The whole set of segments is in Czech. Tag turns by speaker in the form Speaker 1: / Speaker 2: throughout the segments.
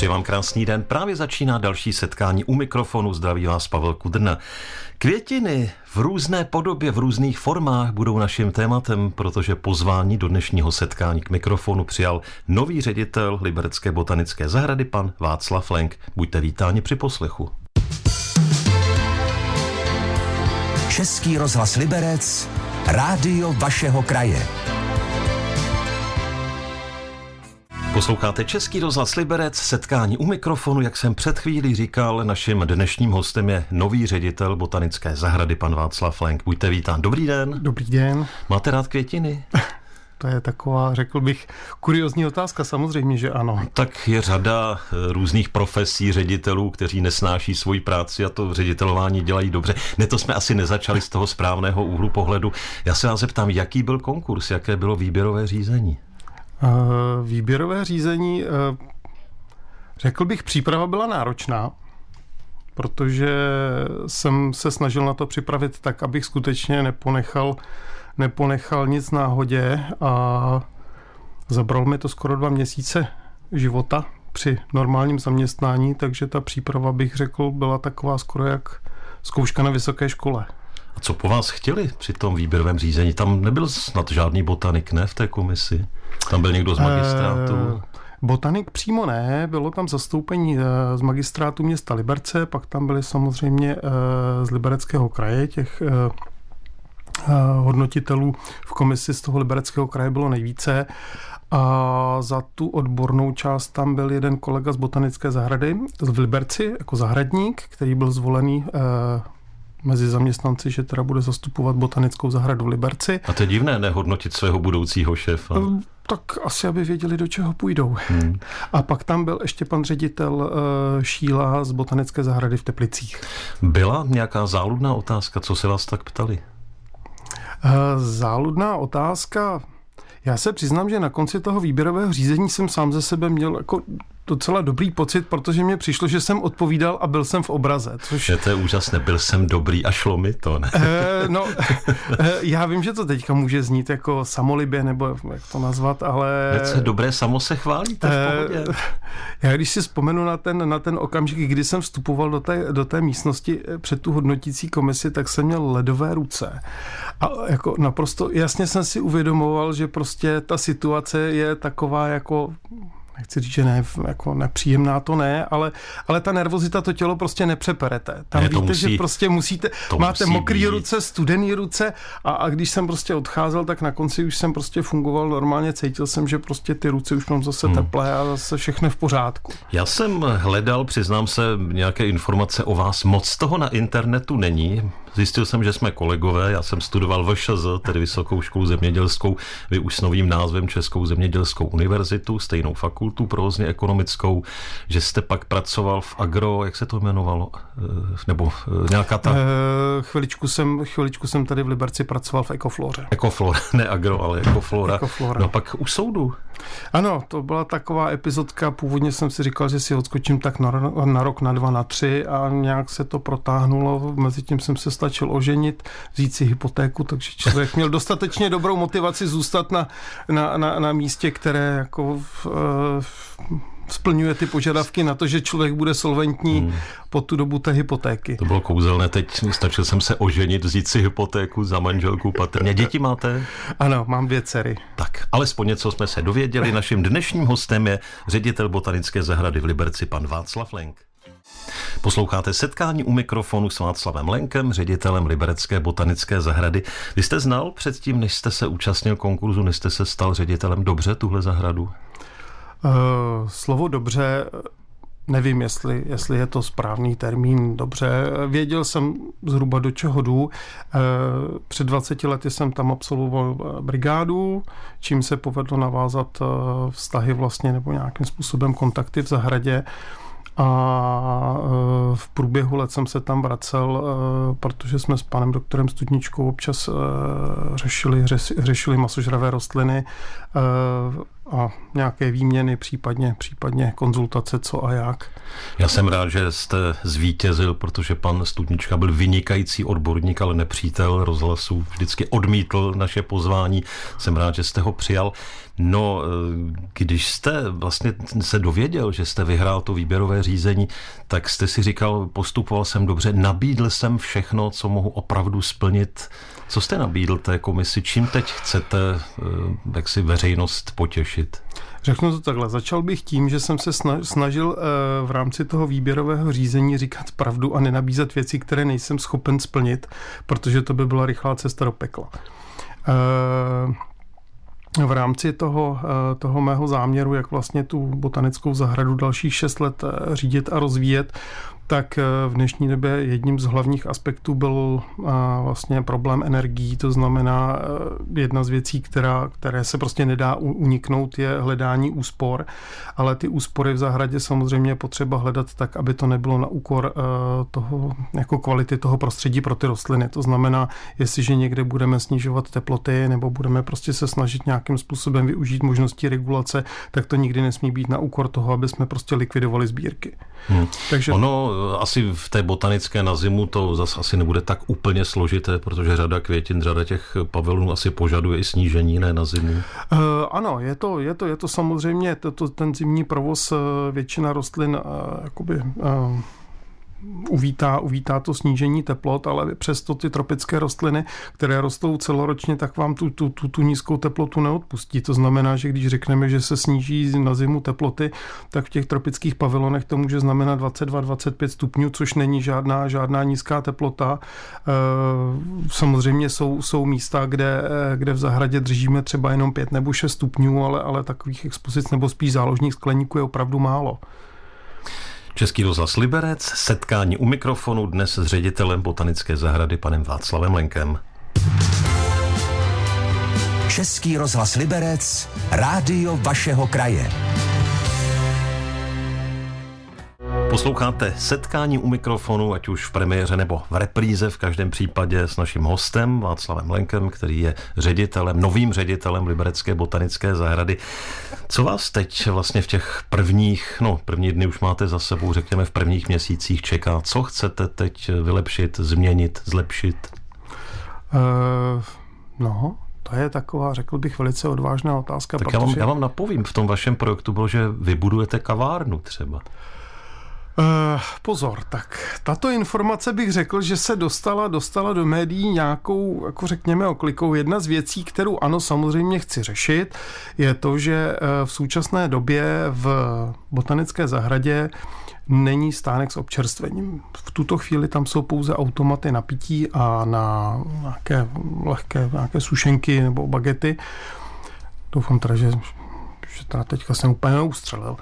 Speaker 1: Přeji vám krásný den. Právě začíná další setkání u mikrofonu. Zdraví vás Pavel Kudrna. Květiny v různé podobě, v různých formách budou naším tématem, protože pozvání do dnešního setkání k mikrofonu přijal nový ředitel Liberecké botanické zahrady, pan Václav Lenk. Buďte vítáni při poslechu.
Speaker 2: Český rozhlas Liberec, rádio vašeho kraje.
Speaker 1: Posloucháte Český rozhlas Liberec, setkání u mikrofonu, jak jsem před chvílí říkal, naším dnešním hostem je nový ředitel botanické zahrady, pan Václav Lenk. Buďte vítán. Dobrý den.
Speaker 3: Dobrý den.
Speaker 1: Máte rád květiny?
Speaker 3: To je taková, řekl bych, kuriozní otázka, samozřejmě, že ano.
Speaker 1: Tak je řada eh, různých profesí ředitelů, kteří nesnáší svoji práci a to ředitelování dělají dobře. Ne, to jsme asi nezačali z toho správného úhlu pohledu. Já se vás zeptám, jaký byl konkurs, jaké bylo výběrové řízení?
Speaker 3: Výběrové řízení, eh, řekl bych, příprava byla náročná, protože jsem se snažil na to připravit tak, abych skutečně neponechal, neponechal nic náhodě a zabral mi to skoro dva měsíce života při normálním zaměstnání, takže ta příprava, bych řekl, byla taková skoro jak zkouška na vysoké škole.
Speaker 1: A co po vás chtěli při tom výběrovém řízení? Tam nebyl snad žádný botanik, ne, v té komisi? Tam byl někdo z magistrátu? Uh,
Speaker 3: botanik přímo ne, bylo tam zastoupení uh, z magistrátu města Liberce, pak tam byli samozřejmě uh, z Libereckého kraje, těch hodnotitelů v komisi z toho Libereckého kraje bylo nejvíce. A za tu odbornou část tam byl jeden kolega z botanické zahrady v Liberci jako zahradník, který byl zvolený mezi zaměstnanci, že teda bude zastupovat botanickou zahradu v Liberci.
Speaker 1: A to je divné nehodnotit svého budoucího šéfa. Ehm,
Speaker 3: tak asi, aby věděli, do čeho půjdou. Hmm. A pak tam byl ještě pan ředitel eh, Šíla z botanické zahrady v Teplicích.
Speaker 1: Byla nějaká záludná otázka, co se vás tak ptali?
Speaker 3: Eh, záludná otázka. Já se přiznám, že na konci toho výběrového řízení jsem sám ze sebe měl jako docela dobrý pocit, protože mě přišlo, že jsem odpovídal a byl jsem v obraze.
Speaker 1: Což... Je to je úžasné, byl jsem dobrý a šlo mi to, ne?
Speaker 3: E, no, e, já vím, že to teďka může znít jako samolibě, nebo jak to nazvat, ale...
Speaker 1: Věc je dobré, samo se eh, pohodě.
Speaker 3: E, já když si vzpomenu na ten, na ten okamžik, kdy jsem vstupoval do té, do té místnosti před tu hodnotící komisi, tak jsem měl ledové ruce. A jako naprosto jasně jsem si uvědomoval, že prostě ta situace je taková jako nechci říct, že ne, jako nepříjemná to ne, ale, ale ta nervozita to tělo prostě nepřeperete. Tam ne, víte, musí, že prostě musíte, máte musí mokrý být. ruce, studený ruce a, a když jsem prostě odcházel, tak na konci už jsem prostě fungoval normálně, cítil jsem, že prostě ty ruce už mám zase hmm. teplé a zase všechno v pořádku.
Speaker 1: Já jsem hledal, přiznám se, nějaké informace o vás. Moc toho na internetu není. Zjistil jsem, že jsme kolegové, já jsem studoval VŠZ, tedy Vysokou školu zemědělskou, vy už s novým názvem Českou zemědělskou univerzitu, stejnou fakultu provozně ekonomickou, že jste pak pracoval v agro, jak se to jmenovalo, eh, nebo eh, nějaká ta...
Speaker 3: E, chviličku, jsem, chviličku jsem tady v Liberci pracoval v Ekoflore.
Speaker 1: Ekoflora, ne agro, ale Ekoflora. Ekoflora. No pak u soudu.
Speaker 3: Ano, to byla taková epizodka, původně jsem si říkal, že si odskočím tak na, na rok, na dva, na tři a nějak se to protáhnulo, mezi tím jsem se stačil oženit, vzít si hypotéku, takže člověk měl dostatečně dobrou motivaci zůstat na, na, na, na místě, které jako v, v, splňuje ty požadavky na to, že člověk bude solventní hmm. po tu dobu té hypotéky.
Speaker 1: To bylo kouzelné, teď stačil jsem se oženit, vzít si hypotéku za manželku patrně. Děti máte?
Speaker 3: Ano, mám dvě dcery.
Speaker 1: Tak, alespoň něco jsme se dověděli. Naším dnešním hostem je ředitel botanické zahrady v Liberci, pan Václav Lenk. Posloucháte setkání u mikrofonu s Václavem Lenkem, ředitelem Liberecké botanické zahrady. Vy jste znal předtím, než jste se účastnil konkurzu, než jste se stal ředitelem dobře tuhle zahradu?
Speaker 3: Uh, slovo dobře Nevím, jestli, jestli je to správný termín. Dobře, věděl jsem zhruba do čeho jdu. Eh, před 20 lety jsem tam absolvoval eh, brigádu, čím se povedlo navázat vztahy vlastně nebo nějakým způsobem kontakty v zahradě. A v průběhu let jsem se tam vracel, protože jsme s panem doktorem Studničkou občas řešili, řešili masožravé rostliny a nějaké výměny, případně, případně konzultace, co a jak.
Speaker 1: Já jsem rád, že jste zvítězil, protože pan Studnička byl vynikající odborník, ale nepřítel rozhlasu. Vždycky odmítl naše pozvání. Jsem rád, že jste ho přijal. No, když jste vlastně se dověděl, že jste vyhrál to výběrové řízení, tak jste si říkal, postupoval jsem dobře, nabídl jsem všechno, co mohu opravdu splnit. Co jste nabídl té komisi? Čím teď chcete jak si veřejnost potěšit?
Speaker 3: Řeknu to takhle. Začal bych tím, že jsem se snažil eh, v rámci toho výběrového řízení říkat pravdu a nenabízet věci, které nejsem schopen splnit, protože to by byla rychlá cesta do pekla. Eh, v rámci toho, eh, toho mého záměru, jak vlastně tu botanickou zahradu dalších šest let řídit a rozvíjet, tak eh, v dnešní době jedním z hlavních aspektů byl eh, vlastně problém energií, to znamená eh, jedna z věcí, která, které se prostě nedá uniknout, je hledání úspor, ale ty úspory v zahradě samozřejmě je potřeba hledat tak, aby to nebylo na úkor toho, jako kvality toho prostředí pro ty rostliny. To znamená, jestliže někde budeme snižovat teploty nebo budeme prostě se snažit nějakým způsobem využít možnosti regulace, tak to nikdy nesmí být na úkor toho, aby jsme prostě likvidovali sbírky.
Speaker 1: Hmm. Takže... Ono asi v té botanické na zimu to zase asi nebude tak úplně složité, protože řada květin, řada těch pavilonů asi požaduje i snížení, ne na zimu. Uh,
Speaker 3: ano, je to, je to, je to samozřejmě, to, to, ten zimní provoz, eh, většina rostlin uh, jakoby, uh, uvítá, uvítá to snížení teplot, ale přesto ty tropické rostliny, které rostou celoročně, tak vám tu, tu, tu, tu nízkou teplotu neodpustí. To znamená, že když řekneme, že se sníží na zimu teploty, tak v těch tropických pavilonech to může znamenat 22-25 stupňů, což není žádná, žádná nízká teplota. E, samozřejmě jsou, jsou místa, kde, kde v zahradě držíme třeba jenom 5 nebo 6 stupňů, ale, ale takových expozic nebo spíš záložních skleníků je opravdu málo.
Speaker 1: Český rozhlas Liberec, setkání u mikrofonu dnes s ředitelem botanické zahrady panem Václavem Lenkem.
Speaker 2: Český rozhlas Liberec, rádio vašeho kraje.
Speaker 1: Posloucháte setkání u mikrofonu, ať už v premiéře nebo v repríze, v každém případě s naším hostem Václavem Lenkem, který je ředitelem, novým ředitelem Liberecké botanické zahrady. Co vás teď vlastně v těch prvních, no první dny už máte za sebou, řekněme v prvních měsících čeká? Co chcete teď vylepšit, změnit, zlepšit?
Speaker 3: Uh, no, to je taková, řekl bych, velice odvážná otázka.
Speaker 1: Tak protože... já, vám, já vám napovím, v tom vašem projektu bylo, že vybudujete kavárnu třeba.
Speaker 3: Uh, pozor, tak tato informace bych řekl, že se dostala, dostala do médií nějakou, jako řekněme, oklikou. Jedna z věcí, kterou ano, samozřejmě chci řešit, je to, že eh, v současné době v botanické zahradě není stánek s občerstvením. V tuto chvíli tam jsou pouze automaty na pití a na nějaké lehké nějaké sušenky nebo bagety. Doufám teda, že že teda teďka jsem úplně neustřelil.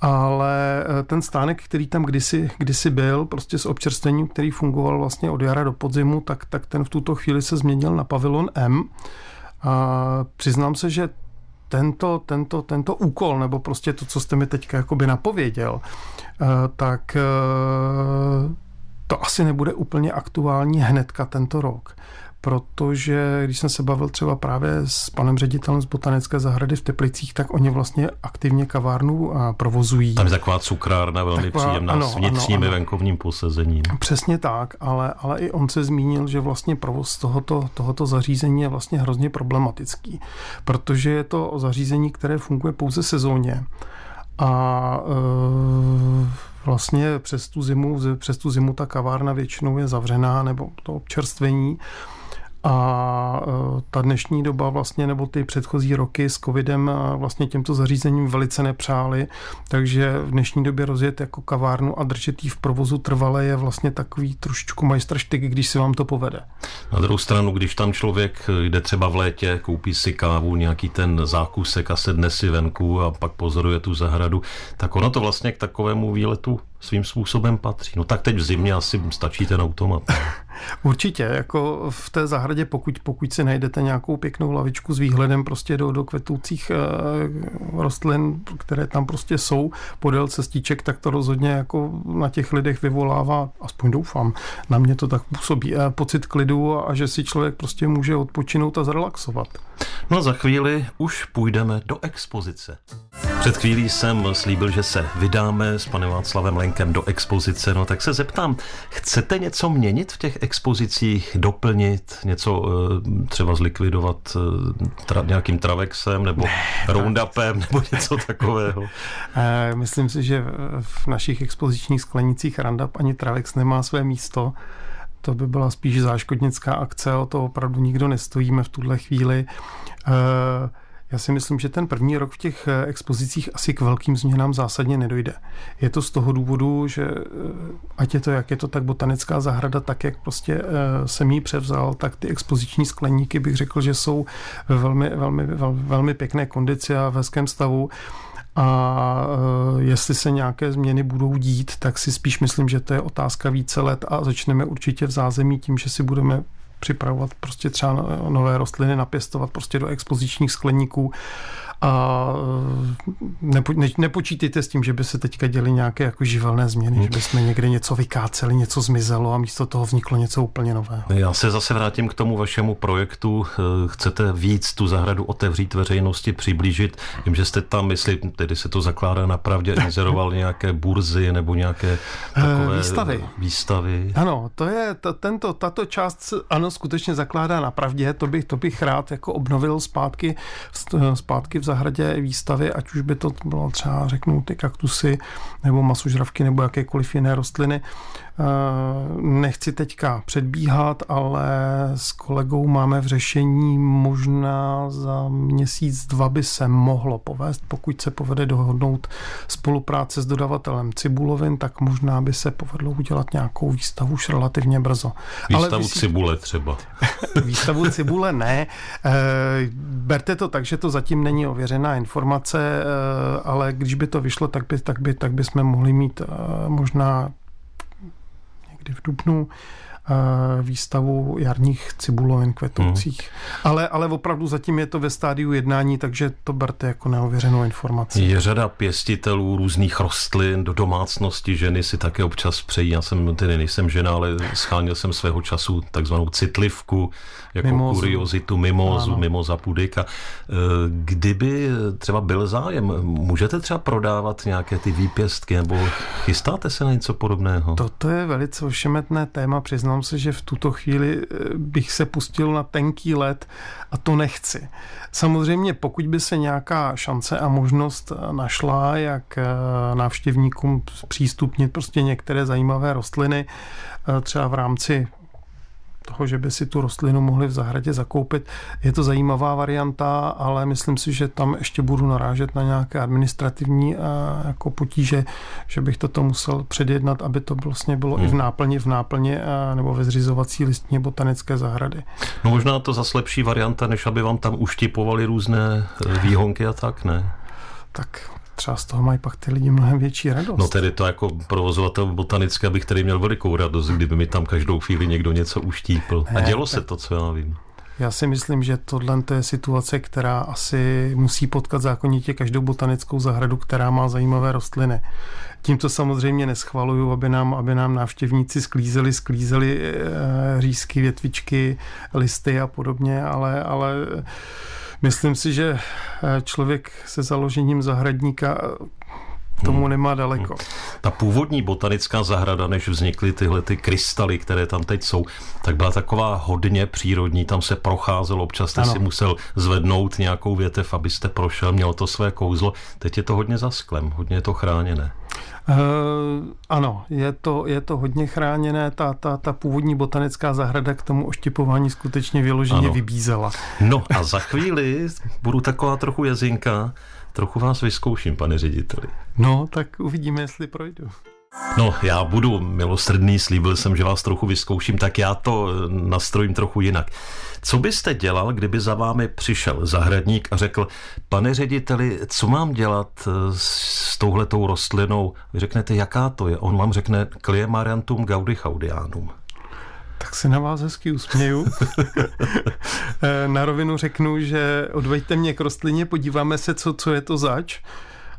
Speaker 3: Ale eh, ten stánek, který tam kdysi, kdysi byl, prostě s občerstvením, který fungoval vlastně od jara do podzimu, tak, tak ten v tuto chvíli se změnil na pavilon M. A přiznám se, že tento, tento, tento úkol, nebo prostě to, co jste mi teďka jakoby napověděl, eh, tak eh, to asi nebude úplně aktuální hnedka tento rok protože když jsem se bavil třeba právě s panem ředitelem z Botanické zahrady v Teplicích, tak oni vlastně aktivně kavárnu provozují.
Speaker 1: Tam je taková cukrárna velmi taková, příjemná ano, s vnitřním ano, ano. venkovním posezením.
Speaker 3: Přesně tak, ale, ale i on se zmínil, že vlastně provoz tohoto, tohoto zařízení je vlastně hrozně problematický, protože je to zařízení, které funguje pouze sezóně a e, vlastně přes tu zimu, přes tu zimu ta kavárna většinou je zavřená nebo to občerstvení a e, ta dnešní doba vlastně, nebo ty předchozí roky s covidem vlastně těmto zařízením velice nepřáli, takže v dnešní době rozjet jako kavárnu a držet ji v provozu trvale je vlastně takový trošičku majstrštyk, když se vám to povede.
Speaker 1: Na druhou stranu, když tam člověk jde třeba v létě, koupí si kávu, nějaký ten zákusek a sedne si venku a pak pozoruje tu zahradu, tak ono to vlastně k takovému výletu svým způsobem patří. No tak teď v zimě asi stačí ten automat.
Speaker 3: Určitě, jako v té zahradě, pokud, pokud si najdete nějakou pěknou lavičku s výhledem prostě do, do kvetoucích e, rostlin, které tam prostě jsou podél cestiček, tak to rozhodně jako na těch lidech vyvolává, aspoň doufám, na mě to tak působí, e, pocit klidu a že si člověk prostě může odpočinout a zrelaxovat.
Speaker 1: No a za chvíli už půjdeme do expozice. Před chvílí jsem slíbil, že se vydáme s panem Václavem Lenkem do expozice, no tak se zeptám, chcete něco měnit v těch expozicích, doplnit, něco eh, třeba zlikvidovat eh, tra, nějakým travexem nebo ne, roundupem nebo něco takového?
Speaker 3: Eh, myslím si, že v našich expozičních sklenicích roundup ani travex nemá své místo. To by byla spíš záškodnická akce, o to opravdu nikdo nestojíme v tuhle chvíli. Já si myslím, že ten první rok v těch eh, expozicích asi k velkým změnám zásadně nedojde. Je to z toho důvodu, že eh, ať je to, jak je to, tak botanická zahrada, tak jak prostě eh, jsem ji převzal, tak ty expoziční skleníky bych řekl, že jsou ve velmi, velmi, velmi pěkné kondici a v hezkém stavu. A jestli se nějaké změny budou dít, tak si spíš myslím, že to je otázka více let a začneme určitě v zázemí tím, že si budeme připravovat prostě třeba nové rostliny, napěstovat prostě do expozičních skleníků a e, nepo, ne, nepočítejte s tím, že by se teďka děly nějaké jako živelné změny, hmm. že bychom někde něco vykáceli, něco zmizelo a místo toho vzniklo něco úplně nového.
Speaker 1: Já se zase vrátím k tomu vašemu projektu. E, chcete víc tu zahradu otevřít veřejnosti, přiblížit. Vím, že jste tam, jestli tedy se to zakládá na pravdě, inzeroval nějaké burzy nebo nějaké
Speaker 3: e, takové výstavy.
Speaker 1: výstavy.
Speaker 3: Ano, to je to, tento, tato část, ano, skutečně zakládá na pravdě. To bych, to bych rád jako obnovil zpátky, zpátky v zahradě výstavy, ať už by to bylo třeba, řeknu, ty kaktusy nebo masožravky nebo jakékoliv jiné rostliny, nechci teďka předbíhat, ale s kolegou máme v řešení možná za měsíc, dva by se mohlo povést, pokud se povede dohodnout spolupráce s dodavatelem cibulovin, tak možná by se povedlo udělat nějakou výstavu už relativně brzo.
Speaker 1: Výstavu ale vysí... cibule třeba.
Speaker 3: výstavu cibule ne. Eh, berte to tak, že to zatím není ověřená informace, eh, ale když by to vyšlo, tak by, tak by, tak by jsme mohli mít možná Teve tudo não výstavu jarních cibulovin kvetoucích. Hmm. Ale, ale opravdu zatím je to ve stádiu jednání, takže to berte jako neověřenou informaci.
Speaker 1: Je řada pěstitelů různých rostlin do domácnosti, ženy si také občas přejí. Já jsem tedy nejsem žena, ale scháněl jsem svého času takzvanou citlivku, jako mimozu. kuriozitu, mimozu, ano. mimoza pudika. Eh, kdyby třeba byl zájem, můžete třeba prodávat nějaké ty výpěstky nebo chystáte se na něco podobného?
Speaker 3: Toto je velice ošemetné téma. Přiznám se, že v tuto chvíli eh, bych se pustil na tenký let a to nechci. Samozřejmě, pokud by se nějaká šance a možnost našla, jak eh, návštěvníkům přístupnit prostě některé zajímavé rostliny, třeba v rámci toho, že by si tu rostlinu mohli v zahradě zakoupit. Je to zajímavá varianta, ale myslím si, že tam ještě budu narážet na nějaké administrativní eh, jako potíže, že bych toto musel předjednat, aby to vlastně bylo hmm. i v hmm. náplni, v náplni eh, nebo ve zřizovací listině botanické zahrady.
Speaker 1: No možná to zase lepší varianta, než aby vám tam uštipovali různé eh, výhonky a tak, ne?
Speaker 3: Tak třeba z toho mají pak ty lidi mnohem větší radost.
Speaker 1: No tedy to jako provozovatel botanické bych tady měl velikou radost, kdyby mi tam každou chvíli někdo něco uštípl. Ne, a dělo tak... se to, co já vím.
Speaker 3: Já si myslím, že tohle je situace, která asi musí potkat zákonitě každou botanickou zahradu, která má zajímavé rostliny. Tímto samozřejmě neschvaluju, aby nám, aby nám návštěvníci sklízeli, sklízeli e, řízky, větvičky, listy a podobně, ale, ale Myslím si, že eh, člověk se založením zahradníka tomu hmm. nemá daleko. Hmm.
Speaker 1: Ta původní botanická zahrada, než vznikly tyhle ty krystaly, které tam teď jsou, tak byla taková hodně přírodní, tam se procházel, občas jste ano. si musel zvednout nějakou větev, abyste prošel, mělo to své kouzlo. Teď je to hodně za sklem, hodně je to chráněné. Uh,
Speaker 3: ano, je to, je to hodně chráněné. Ta, ta, ta původní botanická zahrada k tomu oštipování skutečně vyloženě ano. vybízela.
Speaker 1: No a za chvíli budu taková trochu jezinka, trochu vás vyzkouším, pane řediteli.
Speaker 3: No, tak uvidíme, jestli projdu.
Speaker 1: No, já budu milosrdný, slíbil jsem, že vás trochu vyzkouším, tak já to nastrojím trochu jinak. Co byste dělal, kdyby za vámi přišel zahradník a řekl, pane řediteli, co mám dělat eh, s touhletou rostlinou? Vy řeknete, jaká to je? On vám řekne Cliemarantum gaudichaudianum.
Speaker 3: Tak se na vás hezky usměju. Eh, na rovinu řeknu, že odveďte mě k rostlině, podíváme se, co, co je to zač.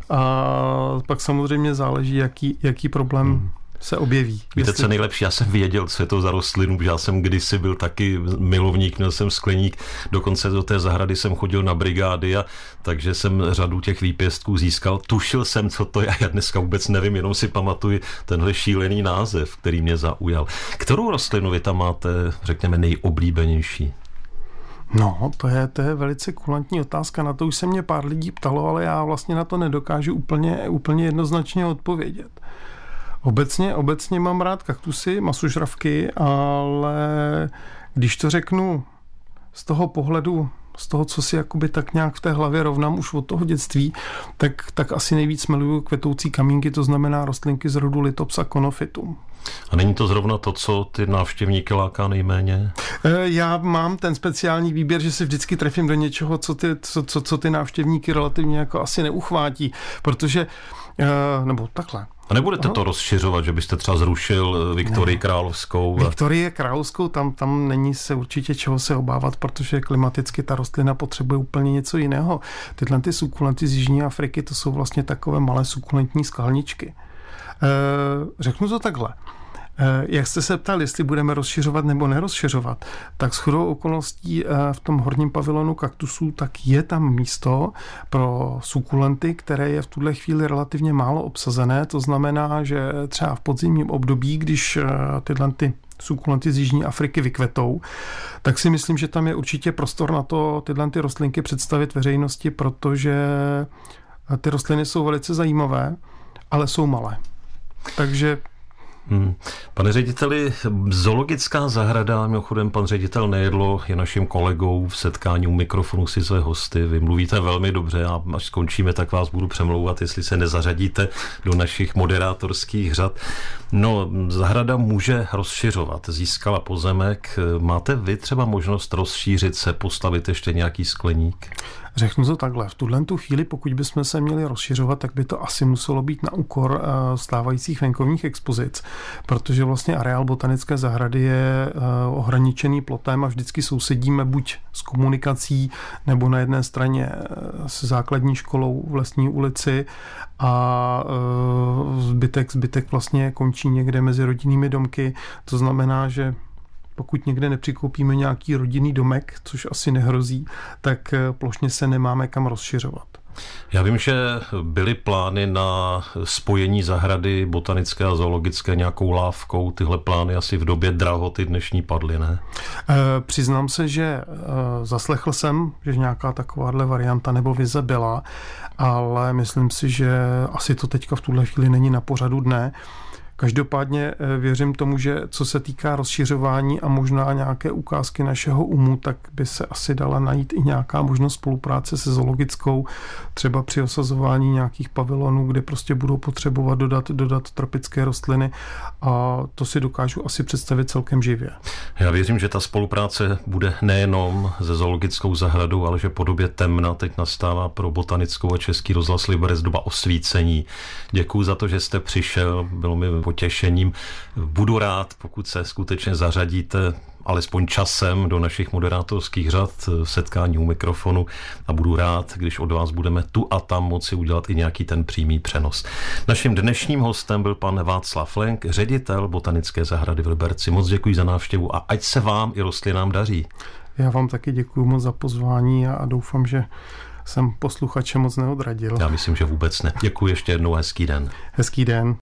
Speaker 3: A pak samozřejmě záleží, jaký, jaký problém hmm se objeví.
Speaker 1: Víte, jestli... co nejlepší? Já jsem věděl, co je to za rostlinu, já jsem kdysi byl taky milovník, měl jsem skleník, dokonce do té zahrady jsem chodil na brigády a takže jsem řadu těch výpěstků získal. Tušil jsem, co to je, já dneska vůbec nevím, jenom si pamatuju tenhle šílený název, který mě zaujal. Kterou rostlinu vy tam máte, řekněme, nejoblíbenější?
Speaker 3: No, to je, to je velice kulantní otázka. Na to už se mě pár lidí ptalo, ale já vlastně na to nedokážu úplně, úplně jednoznačně odpovědět. Obecně, obecně mám rád kaktusy, masožravky, ale když to řeknu z toho pohledu z toho, co si jakoby tak nějak v té hlavě rovnám už od toho dětství, tak, tak asi nejvíc miluju kvetoucí kamínky, to znamená rostlinky z rodu Litops a Conophytum.
Speaker 1: A není to zrovna to, co ty návštěvníky láká nejméně?
Speaker 3: Eh, já mám ten speciální výběr, že si vždycky trefím do něčeho, co ty, co, co, co ty návštěvníky relativně jako asi neuchvátí, protože, eh, nebo takhle,
Speaker 1: a nebudete Aha. to rozšiřovat, že byste třeba zrušil eh, Viktorii Královskou?
Speaker 3: Viktorie Královskou, tam, tam není se určitě čeho se obávat, protože klimaticky ta rostlina potřebuje úplně něco jiného. Tyhle ty sukulenty z Jižní Afriky, to jsou vlastně takové malé sukulentní skalničky. E, řeknu to takhle. Eh, jak jste se ptal, jestli budeme rozšiřovat nebo nerozšiřovat, tak s chodou okolností eh, v tom horním pavilonu kaktusů tak je tam místo pro sukulenty, které je v tuhle chvíli relativně málo obsazené. To znamená, že třeba v podzimním období, když eh, tyhle ty sukulenty z Jižní Afriky vykvetou, tak si myslím, že tam je určitě prostor na to tyhle ty rostlinky představit veřejnosti, protože ty rostliny jsou velice zajímavé, ale jsou malé. Takže
Speaker 1: Hmm. Pane řediteli, zoologická zahrada, mimochodem pan ředitel Nejedlo je naším kolegou v setkání u mikrofonu si své hosty. Vy mluvíte velmi dobře a až skončíme, tak vás budu přemlouvat, jestli se nezařadíte do našich moderátorských řad. No, zahrada může rozšiřovat, získala pozemek. Máte vy třeba možnost rozšířit se, postavit ještě nějaký skleník?
Speaker 3: Řeknu to takhle. V tuhle tu chvíli, pokud bychom se měli rozšiřovat, tak by to asi muselo být na úkor eh, stávajících venkovních expozic, protože vlastně areál botanické zahrady je eh, ohraničený plotem a vždycky sousedíme buď s komunikací nebo na jedné straně eh, s základní školou v lesní ulici a zbytek, zbytek vlastně končí někde mezi rodinnými domky. To znamená, že pokud někde nepřikoupíme nějaký rodinný domek, což asi nehrozí, tak eh, plošně se nemáme kam rozšiřovat.
Speaker 1: Já vím, že byly plány na spojení zahrady botanické a zoologické nějakou lávkou. Tyhle plány asi v době drahoty dnešní padly, ne?
Speaker 3: E, přiznám se, že e, zaslechl jsem, že nějaká takováhle varianta nebo vize byla, ale myslím si, že asi to teďka v tuhle chvíli není na pořadu dne. Každopádně eh, věřím tomu, že co se týká rozšiřování a možná nějaké ukázky našeho umu, tak by se asi dala najít i nějaká možnost spolupráce se zoologickou, třeba při osazování nějakých pavilonů, kde prostě budou potřebovat dodat, dodat tropické rostliny a to si dokážu asi představit celkem živě.
Speaker 1: Já věřím, že ta spolupráce bude nejenom se zoologickou zahradou, ale že podobě temna teď nastává pro botanickou a český rozhlas Liberec doba osvícení. Děkuji za to, že jste přišel, bylo mi potěšením. Budu rád, pokud se skutečně zařadíte alespoň časem do našich moderátorských řad v setkání u mikrofonu a budu rád, když od vás budeme tu a tam moci udělat i nějaký ten přímý přenos. Naším dnešním hostem byl pan Václav Lenk, ředitel Botanické zahrady v Liberci. Moc děkuji za návštěvu a ať se vám i rostlinám daří.
Speaker 3: Já vám taky děkuji moc za pozvání a doufám, že jsem posluchače moc neodradil.
Speaker 1: Já myslím, že vůbec ne. Děkuji ještě jednou hezký den.
Speaker 3: Hezký den.